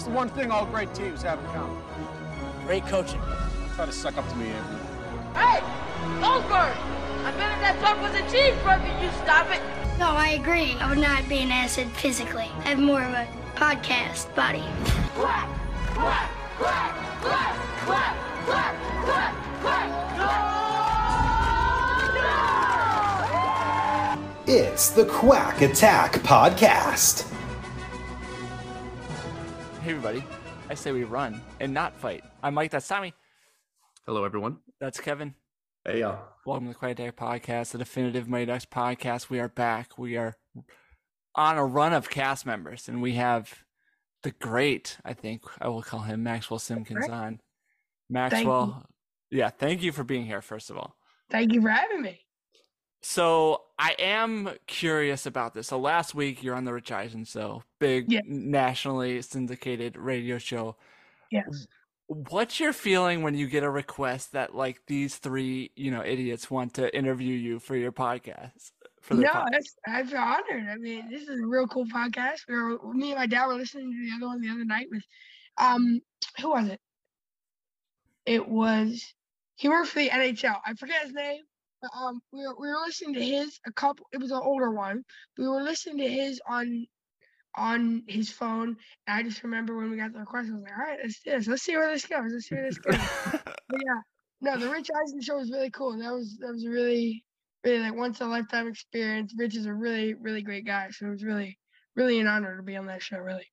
What's the one thing all great teams have in common? Great coaching. Try to suck up to me, Anthony. Hey, Goldberg! I bet if that talk was a cheeseburger, you stop it. No, I agree. I would not be an asset physically. I have more of a podcast body. Quack! Quack! Quack! Quack! Quack! No! No! It's the Quack Attack Podcast. Hey everybody, I say we run and not fight. I'm Mike, that's Tommy. Hello, everyone. That's Kevin. Hey, y'all. Welcome to the Quack Attack Podcast, the definitive Mighty Ducks podcast. We are back. We are on a run of cast members, and we have the great, I think I will call him Maxwell Simkins on. Maxwell, yeah, thank you for being here, first of all. Thank you for having me. So I am curious about this. So last week you're on the Rich Eisen show, big Yeah. nationally syndicated radio show. Yes. What's your feeling when you get a request that like these three, you know, idiots want to interview you for your podcast? For No, pod- that's I feel honored. I mean, this is a real cool podcast. We were me and my dad were listening to the other one the other night with um who was it? It was he worked for the NHL. I forget his name. Um we were we were listening to his a couple it was an older one. We were listening to his on on his phone. And I just remember when we got the request, I was like, all right, let's do this. Let's see where this goes. Let's see where this goes. but yeah, no, the Rich Eisen show was really cool. That was that was a really, really like once in a lifetime experience. Rich is a really, really great guy. So it was really, really an honor to be on that show. Really.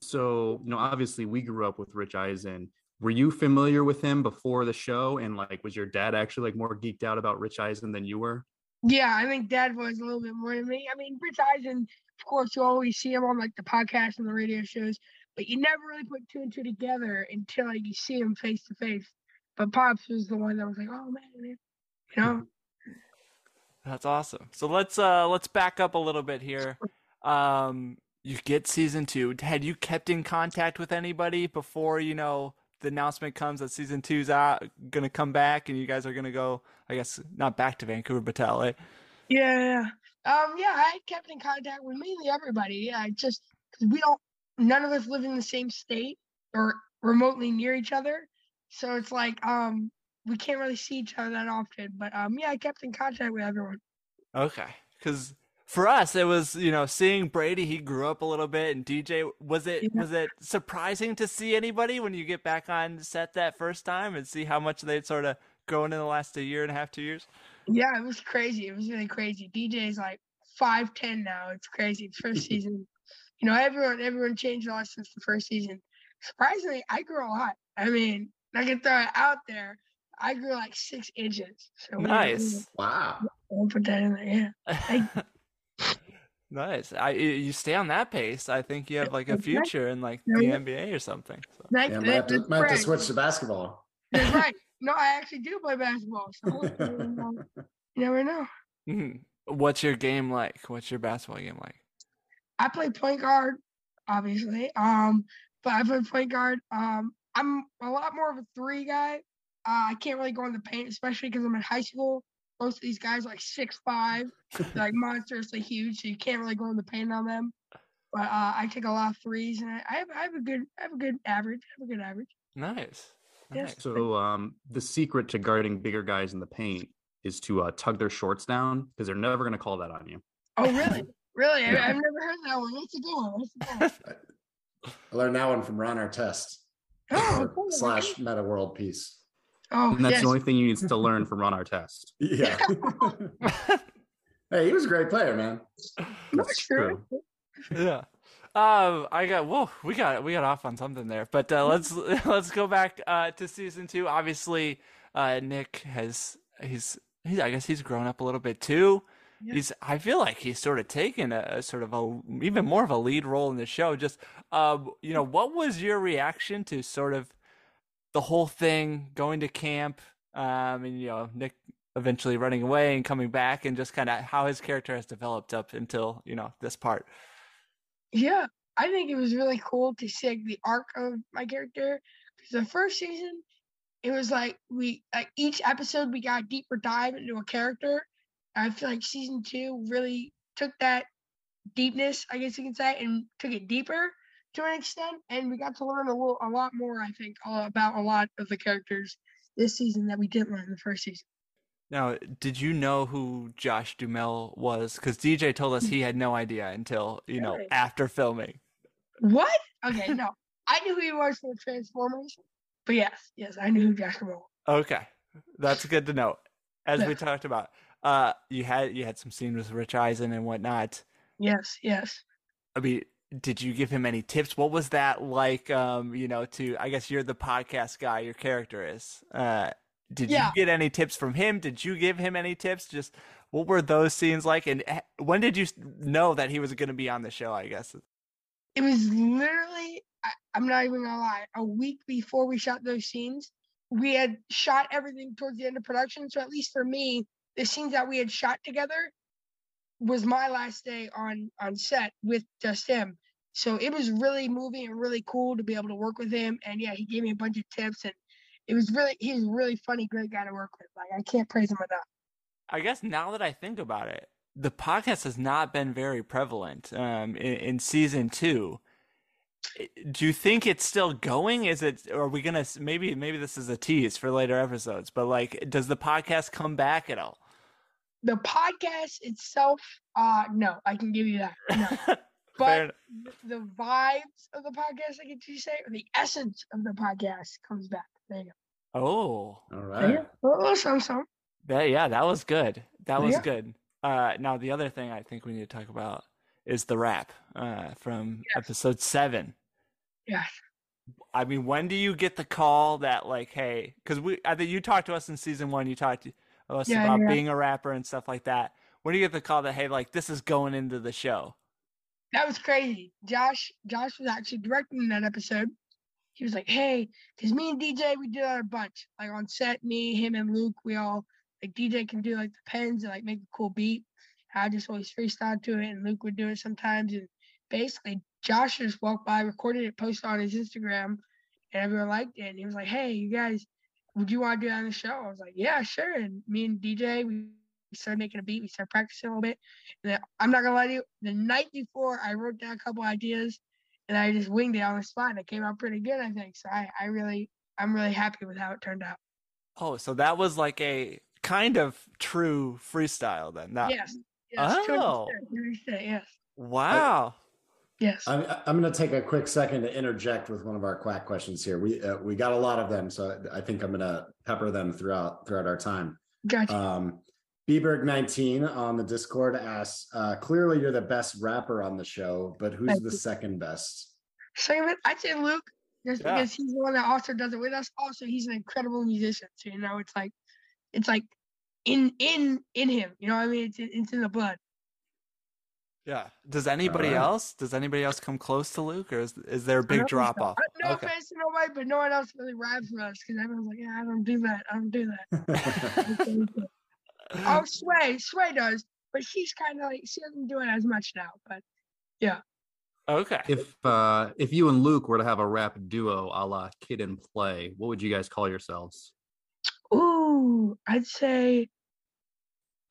So, you know, obviously we grew up with Rich Eisen. Were you familiar with him before the show? And like, was your dad actually like more geeked out about Rich Eisen than you were? Yeah, I think Dad was a little bit more than me. I mean, Rich Eisen, of course, you always see him on like the podcast and the radio shows, but you never really put two and two together until like you see him face to face. But Pops was the one that was like, oh man, man. you know. That's awesome. So let's uh let's back up a little bit here. Um you get season 2. Had you kept in contact with anybody before, you know, the announcement comes that season two's out going to come back and you guys are going to go, I guess not back to Vancouver but to LA. Yeah, yeah. Um, yeah, I kept in contact with mainly everybody. Yeah, I just because we don't, none of us live in the same state or remotely near each other, so it's like um we can't really see each other that often. But um, yeah, I kept in contact with everyone. Okay. Cuz for us it was, you know, seeing Brady, he grew up a little bit and DJ was it Yeah. was it surprising to see anybody when you get back on set that first time and see how much they'd sort of grown in the last a year and a half, 2 years? Yeah, it was crazy. It was really crazy. DJ's like five ten now. It's crazy. First mm-hmm. season, you know, everyone everyone changed a lot since the first season. Surprisingly, I grew a lot. I mean, I can throw it out there. I grew like six inches. So we- we- Nice. Wow. We'll put that in there. Yeah. nice. I you- you stay on that pace. I think you have like a future in like the. NBA or something. So. That, Yeah, that, might have to, might have to switch to basketball. That's right. No, I actually do play basketball. So you never know. Mhm. What's your game like? What's your basketball game like? I play point guard, obviously. Um, but I play point guard. Um, I'm a lot more of a three guy. Uh, I can't really go in the paint, especially because I'm in high school. Most of these guys are like six five, like monstrously huge, so you can't really go in the paint on them. But uh, I take a lot of threes, and I, I have I have a good I have a good average. I have a good average. Nice. Yes. Nice. So, um, the secret to guarding bigger guys in the paint is to uh, tug their shorts down because they're never going to call that on you. Oh really? Really? Yeah. I, I've never heard that one. What's a good one. That's a. I learned that one from Ron Artest Oh, cool. slash Meta World Peace. Oh, And that's yes. the only thing you need to learn from Ron Artest. Yeah. hey, he was a great player, man. That's true. yeah. Um, I got whoa, we got we got off on something there, but uh, let's let's go back uh, to season two. Obviously, uh, Nick has he's he, I guess he's grown up a little bit too. Yeah. He's I feel like he's sort of taken a, a sort of a even more of a lead role in the show. Just um, you know, what was your reaction to sort of the whole thing going to camp? Um, and you know, Nick eventually running away and coming back, and just kind of how his character has developed up until you know this part. Yeah, I think it was really cool to see like, the arc of my character. Because the first season, it was like we like each episode we got a deeper dive into a character. I feel like season two really took that deepness, I guess you can say, and took it deeper to an extent. And we got to learn a little, a lot more. I think uh, about a lot of the characters this season that we didn't learn in the first season. Now, did you know who Josh Duhamel was? Because DJ told us he had no idea until you know Really? after filming. What? Okay, no, I knew who he was from Transformers, but yes, yes, I knew who Josh Duhamel was. Okay, that's good to know. As we talked about, uh, you had you had some scenes with Rich Eisen and whatnot. Yes, yes. I mean, did you give him any tips? What was that like? Um, you know, to I guess you're the podcast guy. Your character is. Uh, did Yeah. you get any tips from him? Did you give him any tips? Just what were those scenes like? And eh, when did you know that he was going to be on the show? I guess. It was literally, I, I'm not even gonna lie, a week before we shot those scenes. We had shot everything towards the end of production. So, at least for me, the scenes that we had shot together was my last day on on set with just him. So it was really moving and really cool to be able to work with him. And yeah, he gave me a bunch of tips and it was really he's a really funny, great guy to work with. Like I can't praise him enough. I guess now that I think about it, the podcast has not been very prevalent um, in, in season two. Do you think it's still going? Is it? Are we gonna maybe maybe this is a tease for later episodes? But like, does the podcast come back at all? The podcast itself, uh no, I can give you that. No. But enough. the vibes of the podcast, I get you say, or the essence of the podcast comes back. There you Oh, All go. right. There you go. A little something, something. that, yeah, that was good. That was Yeah. good. Uh, now the other thing I think we need to talk about is the rap uh, from Yes. episode seven. Yes. I mean, when do you get the call that like, hey, because we, I think you talked to us in season one. You talked to Oh, us Yeah, about yeah. being a rapper and stuff like that. When do you get the call that hey, like this is going into the show? That was crazy. Josh, Josh was actually directing that episode. He was like, "Hey, because me and DJ we did that a bunch. Like on set, me, him, and Luke, we all like DJ can do like the pens and like make a cool beat. I just always freestyle to it, and Luke would do it sometimes. And basically, Josh just walked by, recorded it, posted on his Instagram, and everyone liked it. And he was like, "Hey, you guys, would you want to do that on the show?" I was like, "Yeah, sure." And me and DJ, we started making a beat. We started practicing a little bit. And then, I'm not gonna lie to you. The night before, I wrote down a couple ideas, and I just winged it on the spot, and it came out pretty good. I think so. I, I really, I'm really happy with how it turned out. Oh, so that was like a kind of true freestyle then. That, yes. Yes. Oh. 200%, 200%, yes. Wow. Yes. I'm, I'm going to take a quick second to interject with one of our quack questions here. We uh, we got a lot of them, so I think I'm going to pepper them throughout throughout our time. Gotcha. Um, Bberg19 on the Discord asks, uh, clearly you're the best rapper on the show, but who's Thank the you. second best? Second, I'd say Luke, just Yeah. because he's the one that also does it with us. Also, he's an incredible musician. So you know, it's like, it's like in in in him. You know what I mean? It's it's in the blood. Yeah. Does anybody right. else? Does anybody else come close to Luke, or is is there a big drop off? No Okay. offense to nobody, but no one else really raps for us because everyone's like, yeah, I don't do that. I don't do that. oh, Sway, Sway does, but she's kind of like she doesn't do it as much now. But yeah. Okay. If uh if you and Luke were to have a rap duo a la Kid and Play, what would you guys call yourselves? ooh, I'd say,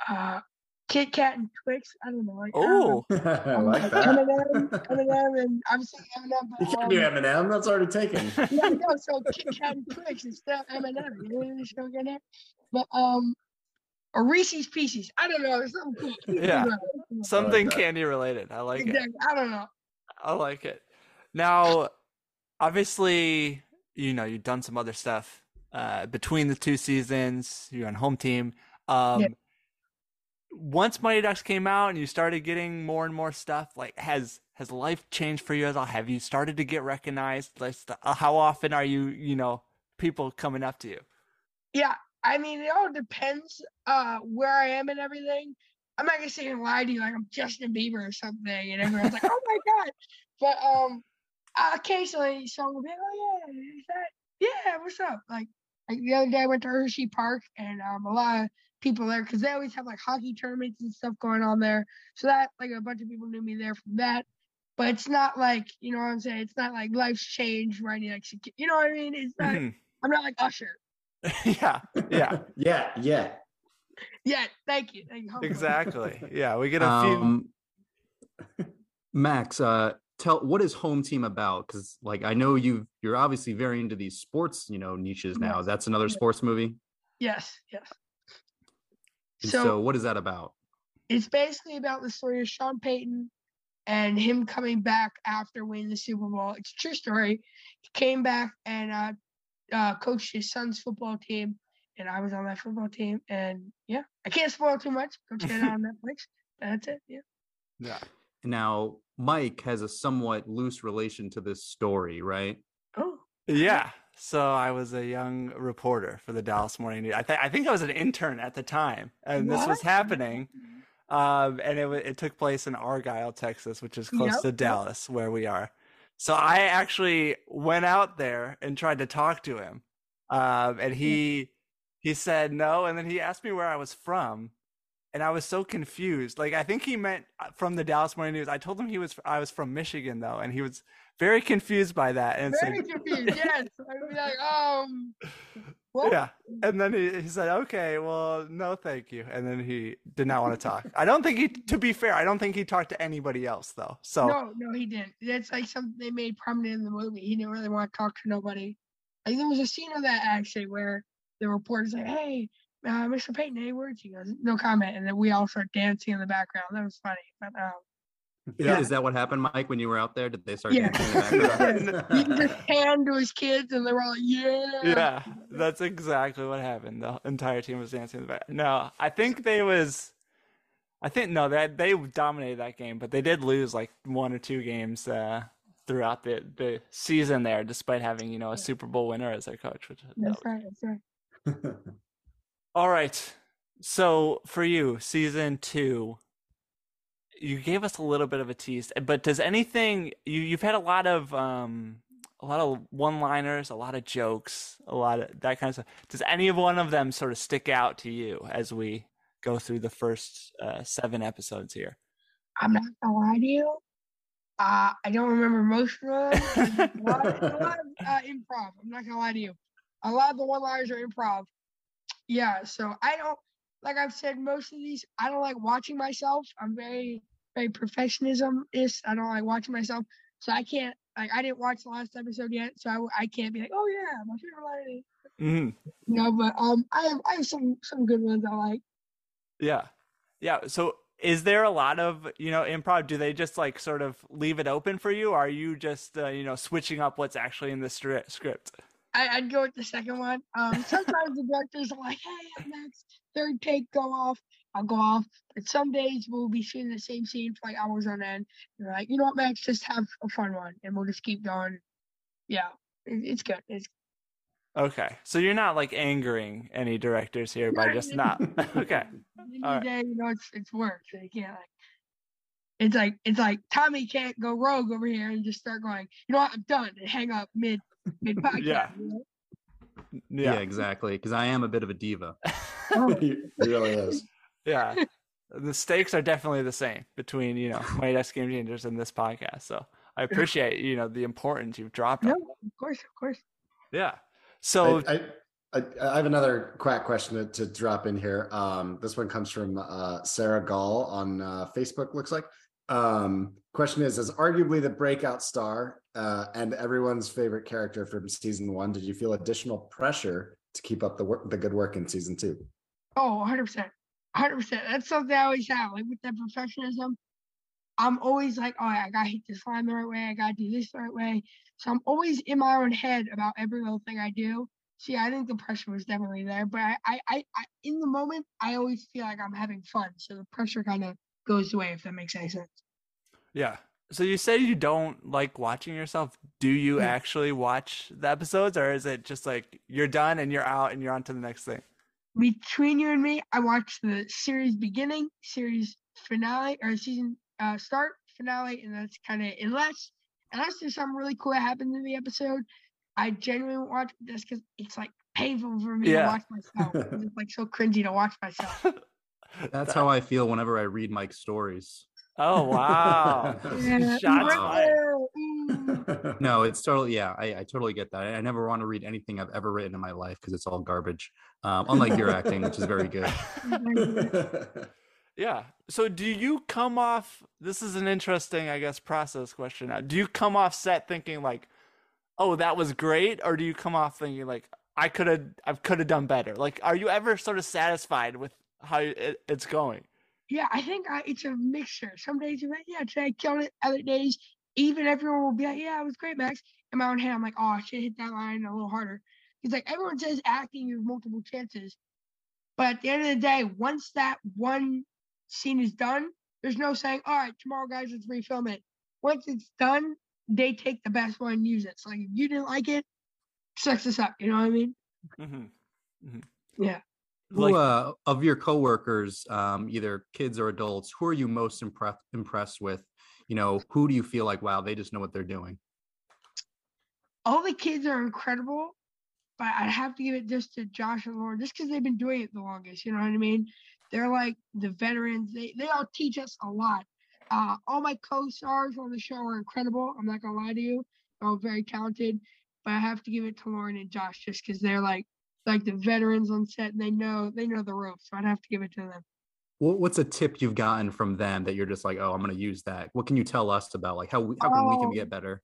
uh, Kit Kat and Twix. I don't know. Like, I don't know. Oh, I like that. Eminem, Eminem, and I'm saying Eminem. But, You can't do um, Eminem. That's already taken. Yeah, no, so Kit Kat and Twix is still Eminem. You know what I'm saying? But um, or Reese's Pieces. I don't know. Something cool. Yeah. something that. candy related. I like it. I don't know. I like it. Now, obviously, you know, you've done some other stuff uh, between the two seasons. You're on home team. Um, Yeah. Once Mighty Ducks came out and you started getting more and more stuff, like has has life changed for you at all? Have you started to get recognized? Like, uh, how often are you, you know, people coming up to you? Yeah, I mean, it all depends uh where I am and everything. I'm not gonna here and lie to you like I'm Justin Bieber or something, and everyone's like, "Oh my god!" But um, occasionally someone will be like, "Oh yeah, is that yeah? What's up?" Like, like the other day I went to Hershey Park, and um, a lot of people there because they always have like hockey tournaments and stuff going on there. So that like a bunch of people knew me there from that. But it's not like you know what I'm saying. It's not like life's changed where I need like you know what I mean. It's not. Mhm. I'm not like Usher. yeah, yeah, yeah, yeah. Yeah, thank you. Thank you. Exactly. Yeah, we get a few. Um, Max, uh, tell what is home team about? Because like I know you you're obviously very into these sports, you know, niches now. Yes. That's another Yes. sports movie. Yes, yes. And So- so, what is that about? It's basically about the story of Sean Payton and him coming back after winning the Super Bowl. It's a true story. He came back and uh, uh, coached his son's football team, and I was on that football team. And yeah, I can't spoil too much. Go check it out on Netflix. That's it. Yeah. Yeah. Now, Mike has a somewhat loose relation to this story, right? Oh. Yeah. So I was a young reporter for the Dallas Morning News. I, th- I think I was an intern at the time, and this was happening. Um, and it it took place in Argyle, Texas, which is close Yep, to. Dallas, where we are. So I actually went out there and tried to talk to him, um, and he he said no, and then he asked me where I was from, and I was so confused. Like I think he meant uh, from the Dallas Morning News. I told him he was I was from Michigan though, and he was very confused by that. And Very said, confused. Yes. I'd be like, um, what? yeah. And then he, he said, okay, well, no, thank you. And then he did not want to talk. I don't think he, to be fair, I don't think he talked to anybody else though. So No, no, he didn't. That's like something they made prominent in the movie. He didn't really want to talk to nobody. Like there was a scene of that actually where the reporter's like, "Hey, uh, Mr. Payton, any words?" He goes, "No comment," and then we all start dancing in the background. That was funny. But um, Yeah. Is that what happened, Mike, when you were out there? Did they start Yeah. dancing in the background? he just hand to his kids, and they were all like, "Yeah." yeah, that's exactly what happened. The entire team was dancing in the back. No, I think they was, I think no, that they dominated that game, but they did lose like one or two games uh, throughout the the season there, despite having you know a Super Bowl winner as their coach. Which That's right. That's right. All right. So for you, season two, you gave us a little bit of a tease, but does anything you you've had a lot of um a lot of one-liners, a lot of jokes, a lot of that kind of stuff. Does any of one of them sort of stick out to you as we go through the first uh, seven episodes here? I'm not gonna lie to you. Uh, I don't remember most of them. a lot, a lot of uh, improv. I'm not gonna lie to you. A lot of the one-liners are improv. Yeah, so I don't like I've said most of these. I don't like watching myself. I'm very, very perfectionism-ist. I don't like watching myself, so I can't. Like I didn't watch the last episode yet, so I, I can't be like, oh yeah, my favorite line. Mm-hmm. No, but um, I have I have some some good ones I like. Yeah. Yeah. So is there a lot of, you know, improv? Do they just like sort of leave it open for you? Are you just, uh, you know, switching up what's actually in the stri- script? I, I'd go with the second one. Um, sometimes the directors are like, "Hey, Max, third take, go off." I'll go off. But some days we'll be shooting the same scene for like hours on end. They're like, "You know what, Max? Just have a fun one, and we'll just keep going." Yeah, it, it's good. It's Okay. So you're not like angering any directors here by just not. okay. at the end All right. day, you know, it's it's work, so you can't like. It's like it's like Tommy can't go rogue over here and just start going. You know what? I'm done and hang up mid podcast. Yeah. Yeah, Yeah. exactly. Because I am a bit of a diva. he really is. Yeah. the stakes are definitely the same between, you know, my X Game Changers and this podcast. So I appreciate, you know, the importance you've dropped on. No, of course, of course. Yeah. So I, I, I, I have another quack question to, to drop in here. Um, this one comes from uh, Sarah Gall on uh, Facebook. Looks like. Um, question is: As arguably the breakout star uh, and everyone's favorite character from season one, did you feel additional pressure to keep up the work, the good work in season two? Oh, 100%. 100%. That's something I always have. Like with that perfectionism, I'm always like, oh, I got to hit this line the right way. I got to do this the right way. So I'm always in my own head about every little thing I do. Yeah, I think the pressure was definitely there. But I, I, I, I in the moment, I always feel like I'm having fun. So the pressure kind of goes away, if that makes any sense. Yeah. So you say you don't like watching yourself. Do you actually watch the episodes, or is it just like you're done and you're out and you're on to the next thing? Between you and me, I watched the series beginning, series finale, or season uh, start, finale, and that's kind of unless unless there's something really cool that happens in the episode, I genuinely won't watch this because it's like painful for me Yeah. to watch myself. it's like so cringy to watch myself. That's how I feel whenever I read Mike's stories. Oh wow! Yeah, Shots fired. mm. No, it's totally yeah. I, I totally get that. I never want to read anything I've ever written in my life because it's all garbage. Um, unlike your acting, which is very good. Yeah. So do you come off this is an interesting, I guess, process question. now. Do you come off set thinking like, oh, that was great? Or do you come off thinking like, I could have I could have done better? Like, are you ever sort of satisfied with how it, it's going? Yeah, I think I, it's a mixture. Some days you're like, yeah, today I killed it. Other days, even everyone will be like, yeah, it was great, Max. In my own head, I'm like, oh, I should hit that line a little harder. It's like everyone says acting, you have multiple chances. But at the end of the day, once that one scene is done, there's no saying, all right, tomorrow, guys, let's refilm it. Once it's done, they take the best one and use it. So, like, if you didn't like it, sucks this up. You know what I mean? Mm-hmm. Yeah. Who uh, of your coworkers, um, either kids or adults, who are you most impressed impressed with? You know, who do you feel like, wow, they just know what they're doing? all the kids are incredible, but I'd have to give it just to Josh and Lauren, just because they've been doing it the longest. You know what I mean? They're like the veterans. They they all teach us a lot. Uh, all my co-stars on the show are incredible. I'm not gonna lie to you. They're all very talented, but I have to give it to Lauren and Josh just because they're like like the veterans on set and they know they know the ropes. So I'd have to give it to them. What, what's a tip you've gotten from them that you're just like, oh, I'm going to use that? What can you tell us about like how we, how can we can Oh. get better?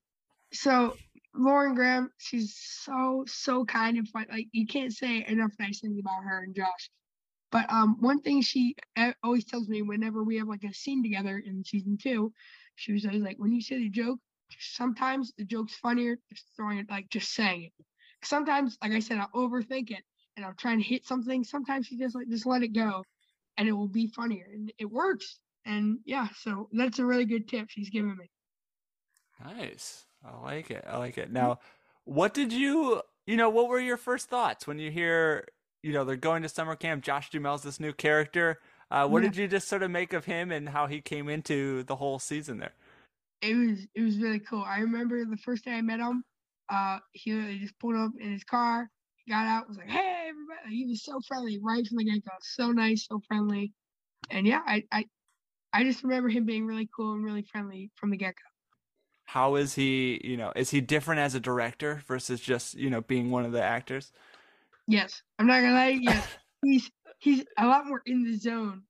So Lauren Graham, she's so so kind and fun. Like you can't say enough nice things about her and Josh. But um, one thing she uh, always tells me whenever we have like a scene together in season two, she was always like, when you say the joke, sometimes the joke's funnier just throwing it like just saying it. Sometimes, like I said, I'll overthink it and I'm trying to hit something. Sometimes she just like just let it go, and it will be funnier, and it works. And yeah, so that's a really good tip she's giving me. Nice. I like it. I like it. Now, what did you, you know, what were your first thoughts when you hear, you know, they're going to summer camp, Josh Duhamel's this new character? Uh, what Yeah. did you just sort of make of him and how he came into the whole season there? it was it was really cool. I remember the first day I met him, uh, he literally just pulled up in his car, got out, was like, "Hey, everybody!" He was so friendly right from the get go, so nice, so friendly, and yeah, I I I just remember him being really cool and really friendly from the get go. How is he, you know, is he different as a director versus just, you know, being one of the actors? Yes, I'm not gonna lie. Yes, he's he's a lot more in the zone.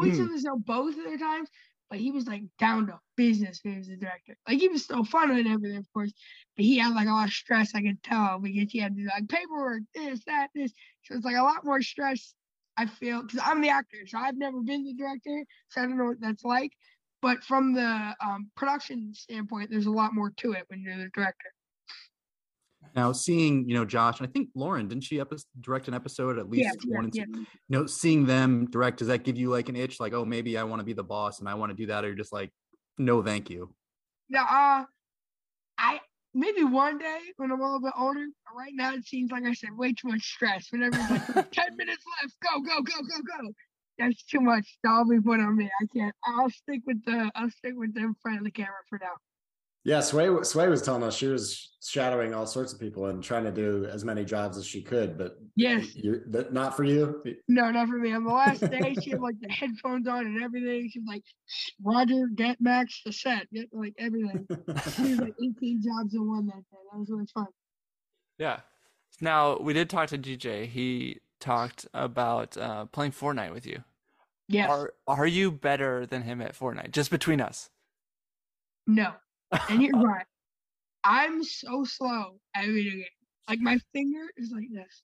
He's Hmm. in the zone both of the times, but he was like down to business when he was the director. Like he was still fun and everything, of course, but he had like a lot of stress. I could tell because he had to do like paperwork, this, that, this. So it's like a lot more stress. I feel because I'm the actor, so I've never been the director, so I don't know what that's like. But from the um, production standpoint, there's a lot more to it when you're the director. Now, seeing you know Josh, and I think Lauren didn't she epi- direct an episode at least yeah, one and yeah. two? You know, seeing them direct, does that give you like an itch? Like, oh, maybe I want to be the boss and I want to do that, or you're just like, no, thank you. Yeah, uh, I maybe one day when I'm a little bit older. Right now, it seems like I said way too much stress. Whenever like ten minutes left, go, go, go, go, go. That's too much. That'll be put on me. I can't. I'll stick with the. I'll stick with them in front of the camera for now. Yeah, Sway Sway was telling us she was shadowing all sorts of people and trying to do as many jobs as she could, but Yes. you that not for you. No, not for me. On the last day, she had like the headphones on and everything. She was like, "Roger, get Max the set, get like everything." She was like 18 jobs in one that day. That was really fun. Yeah. Now, we did talk to DJ. He talked about uh, playing Fortnite with you. Yes. Are are you better than him at Fortnite? Just between us. No. And you're right. I'm so slow at games. Like my finger is like this.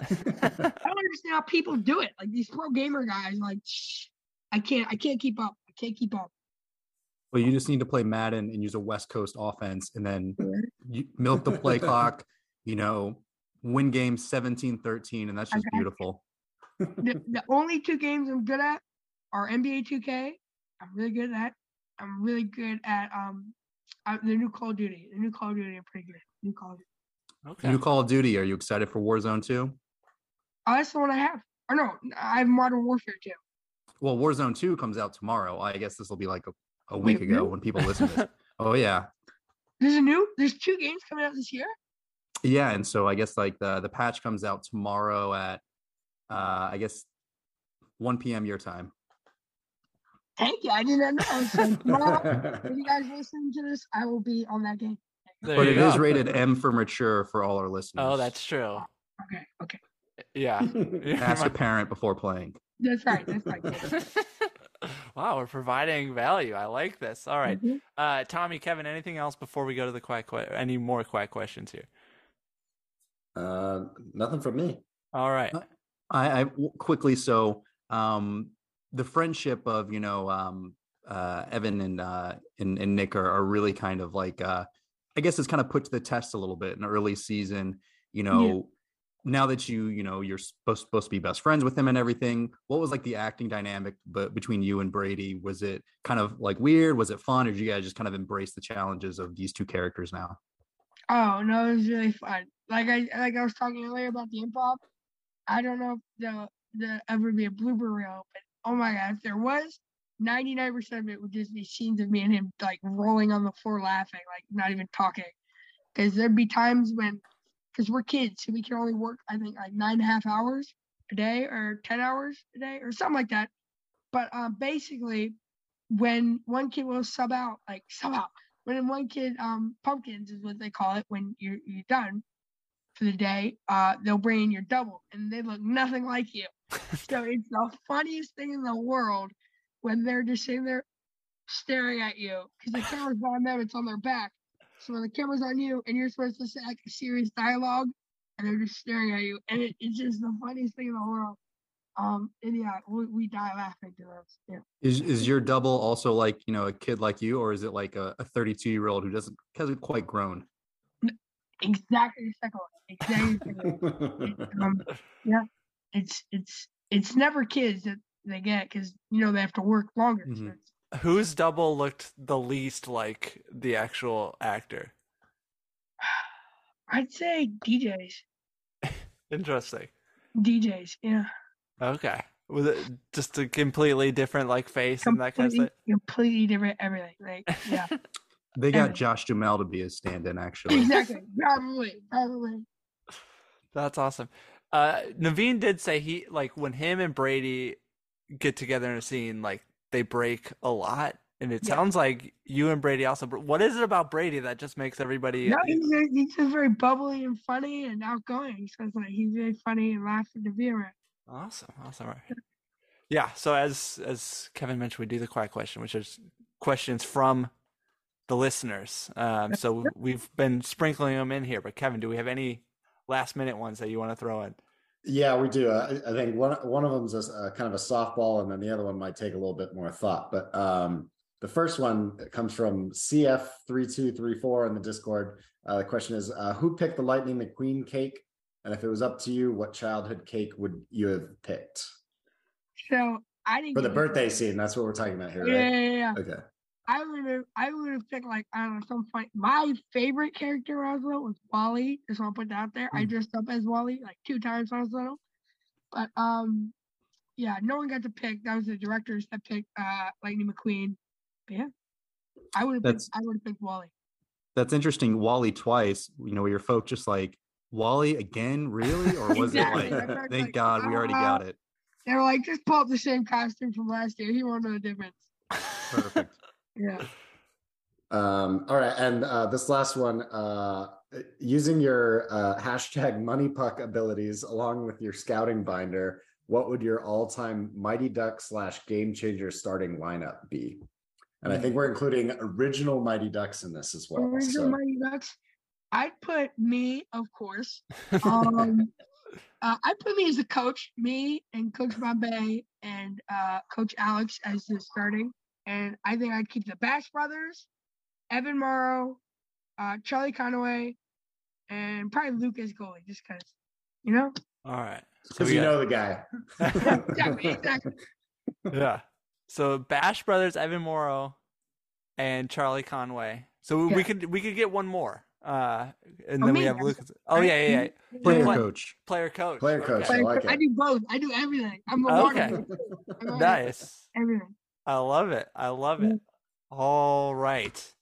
I don't understand how people do it. Like these pro gamer guys, like shh, I can't I can't keep up. I can't keep up. Well, you just need to play Madden and use a West Coast offense, and then you milk the play clock. You know, win games 17-13, and that's just Okay. beautiful. the, the only two games I'm good at are NBA 2K. I'm really good at that. I'm really good at um uh, the new Call of Duty. The new Call of Duty, I'm pretty good. New Call of Duty. Okay. New Call of Duty. Are you excited for Warzone 2? Oh, that's the one I have. Or no, I have Modern Warfare 2. Well, Warzone 2 comes out tomorrow. I guess this will be like a, a Wait, week ago really? when people listen to this. Oh yeah. There's a new. There's two games coming out this year. Yeah, and so I guess like the the patch comes out tomorrow at uh I guess 1 p.m. your time. Thank you. I didn't know. So tomorrow, if you guys listen to this, I will be on that game. There but you it is go. rated M for mature for all our listeners. Oh, that's true. Okay. Okay. Yeah. ask a parent before playing. That's right. That's right. wow, we're providing value. I like this. All right. Mhm. Uh, Tommy, Kevin, anything else before we go to the quack? Que- any more quack questions here? Uh, nothing from me. All right. I quickly so um the friendship of you know um uh Evan and uh and, and Nick are, are really kind of like uh I guess it's kind of put to the test a little bit in the early season. You know, now that you you know you're supposed supposed to be best friends with him and everything. What was like the acting dynamic but between you and Brady? Was it kind of like weird? Was it fun, or did you guys just kind of embrace the challenges of these two characters now? Oh no, it was really fun. Like I like I was talking earlier about the improv. I don't know if there'll, there'll ever be a blooper reel, but oh my god, if there was, ninety nine percent of it would just be scenes of me and him like rolling on the floor laughing, like not even talking. Because there'd be times when, because we're kids, so we can only work I think like nine and a half hours a day or ten hours a day or something like that. But um, basically, when one kid will sub out, like sub out, when one kid um pumpkins is what they call it when you're you're done for the day, uh, they'll bring in your double and they look nothing like you. so it's the funniest thing in the world when they're just sitting there staring at you because the camera's not on them, it's on their back. So when the camera's on you and you're supposed to say like a serious dialogue and they're just staring at you, and it, it's just the funniest thing in the world. Um, and yeah, we, we die laughing to those. Yeah. Is is your double also like you know a kid like you, or is it like a 32 year old who doesn't hasn't quite grown? Exactly the second one. Exactly the second one. um, yeah, it's it's it's never kids that they get because you know they have to work longer. So Mhm. it's- Whose double looked the least like the actual actor? I'd say DJs. Interesting. DJs, yeah. Okay. Was it just a completely different like face and that kind of thing? completely different everything. Like, yeah, They got Josh Duhamel to be a stand-in, actually. exactly. Probably, probably. That's awesome. Uh, Naveen did say he like when him and Brady get together in a scene, like they break a lot, and it Yeah. sounds like you and Brady also. br- What is it about Brady that just makes everybody? No, he's, very- he's just very bubbly and funny and outgoing. So it's like he's very funny and laughing to be around. Awesome, awesome. All right. Yeah. So as as Kevin mentioned, we do the quack question, which is questions from the listeners. Um, so we've been sprinkling them in here. But Kevin, do we have any last minute ones that you want to throw in? Yeah, we do. Uh, I I think one one of them's a, s- a kind of a softball, and then the other one might take a little bit more thought. But um, the first one comes from CF three two three four in the Discord. Uh, the question is, uh, who picked the Lightning McQueen cake? And if it was up to you, what childhood cake would you have picked So I didn't for the birthday pick- scene? That's what we're talking about here, Yeah, right? yeah, yeah. Okay. I would have I would have picked like I don't know some point. My favorite character I was Wally. Just want to put that out there. I dressed up as Wally like two times when I was little. But um, yeah, no one got to pick. That was the directors that picked uh Lightning McQueen. But yeah, I would have picked. I would have picked Wally. That's interesting. Wally twice. You know, were your folk just like Wally again, really, or was Exactly. it like, thank like, God we already got it? They were like, just pull up the same costume from last year. He won't know the difference. Perfect. Yeah. Um, all right, and uh, this last one, uh, using your uh, hashtag money puck abilities along with your scouting binder, what would your all-time Mighty Duck slash Game Changer starting lineup be? And I think we're including original Mighty Ducks in this as well. Original so- Mighty Ducks. I'd put me, of course. Um, uh, I'd put me as the coach, me and Coach Bombay and uh, Coach Alex as the starting, and I think I'd keep the Bash Brothers, Evan Morrow, uh, Charlie Conway, and probably Lucas goalie, just because, you know. All right. Because you know the guy. exactly, exactly. yeah. So Bash Brothers, Evan Morrow, and Charlie Conway. So we could we could get one more. Uh, and Oh, then we have Lucas. Oh yeah, yeah, yeah. Player Play- coach. Player coach. Player coach. Okay. I like I do both. I do everything. I'm a Okay. water. I'm Nice. Everything. I love it. I love it. All right.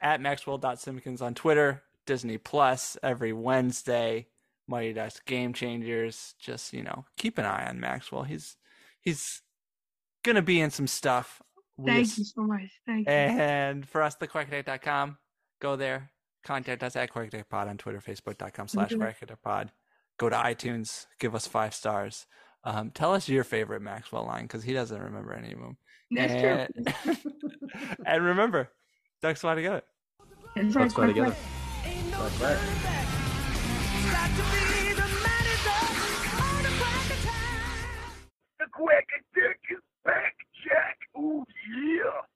At Maxwell.Simkins on Twitter, Disney Plus every Wednesday, Mighty Ducks Game Changers. Just, you know, keep an eye on Maxwell. He's he's gonna be in some stuff. We Thank just- you so much. Thank you. And for us, thequackadeck.com, go there. Contact us at QuackDeckPod on Twitter, Facebook.com slash Mhm. Go to iTunes, give us five stars. Um, tell us your favorite Maxwell line because he doesn't remember any of them. That's and, true. and remember, ducks fly together. Ducks fly together. That's. The quack attack is back, Jack. Oh yeah.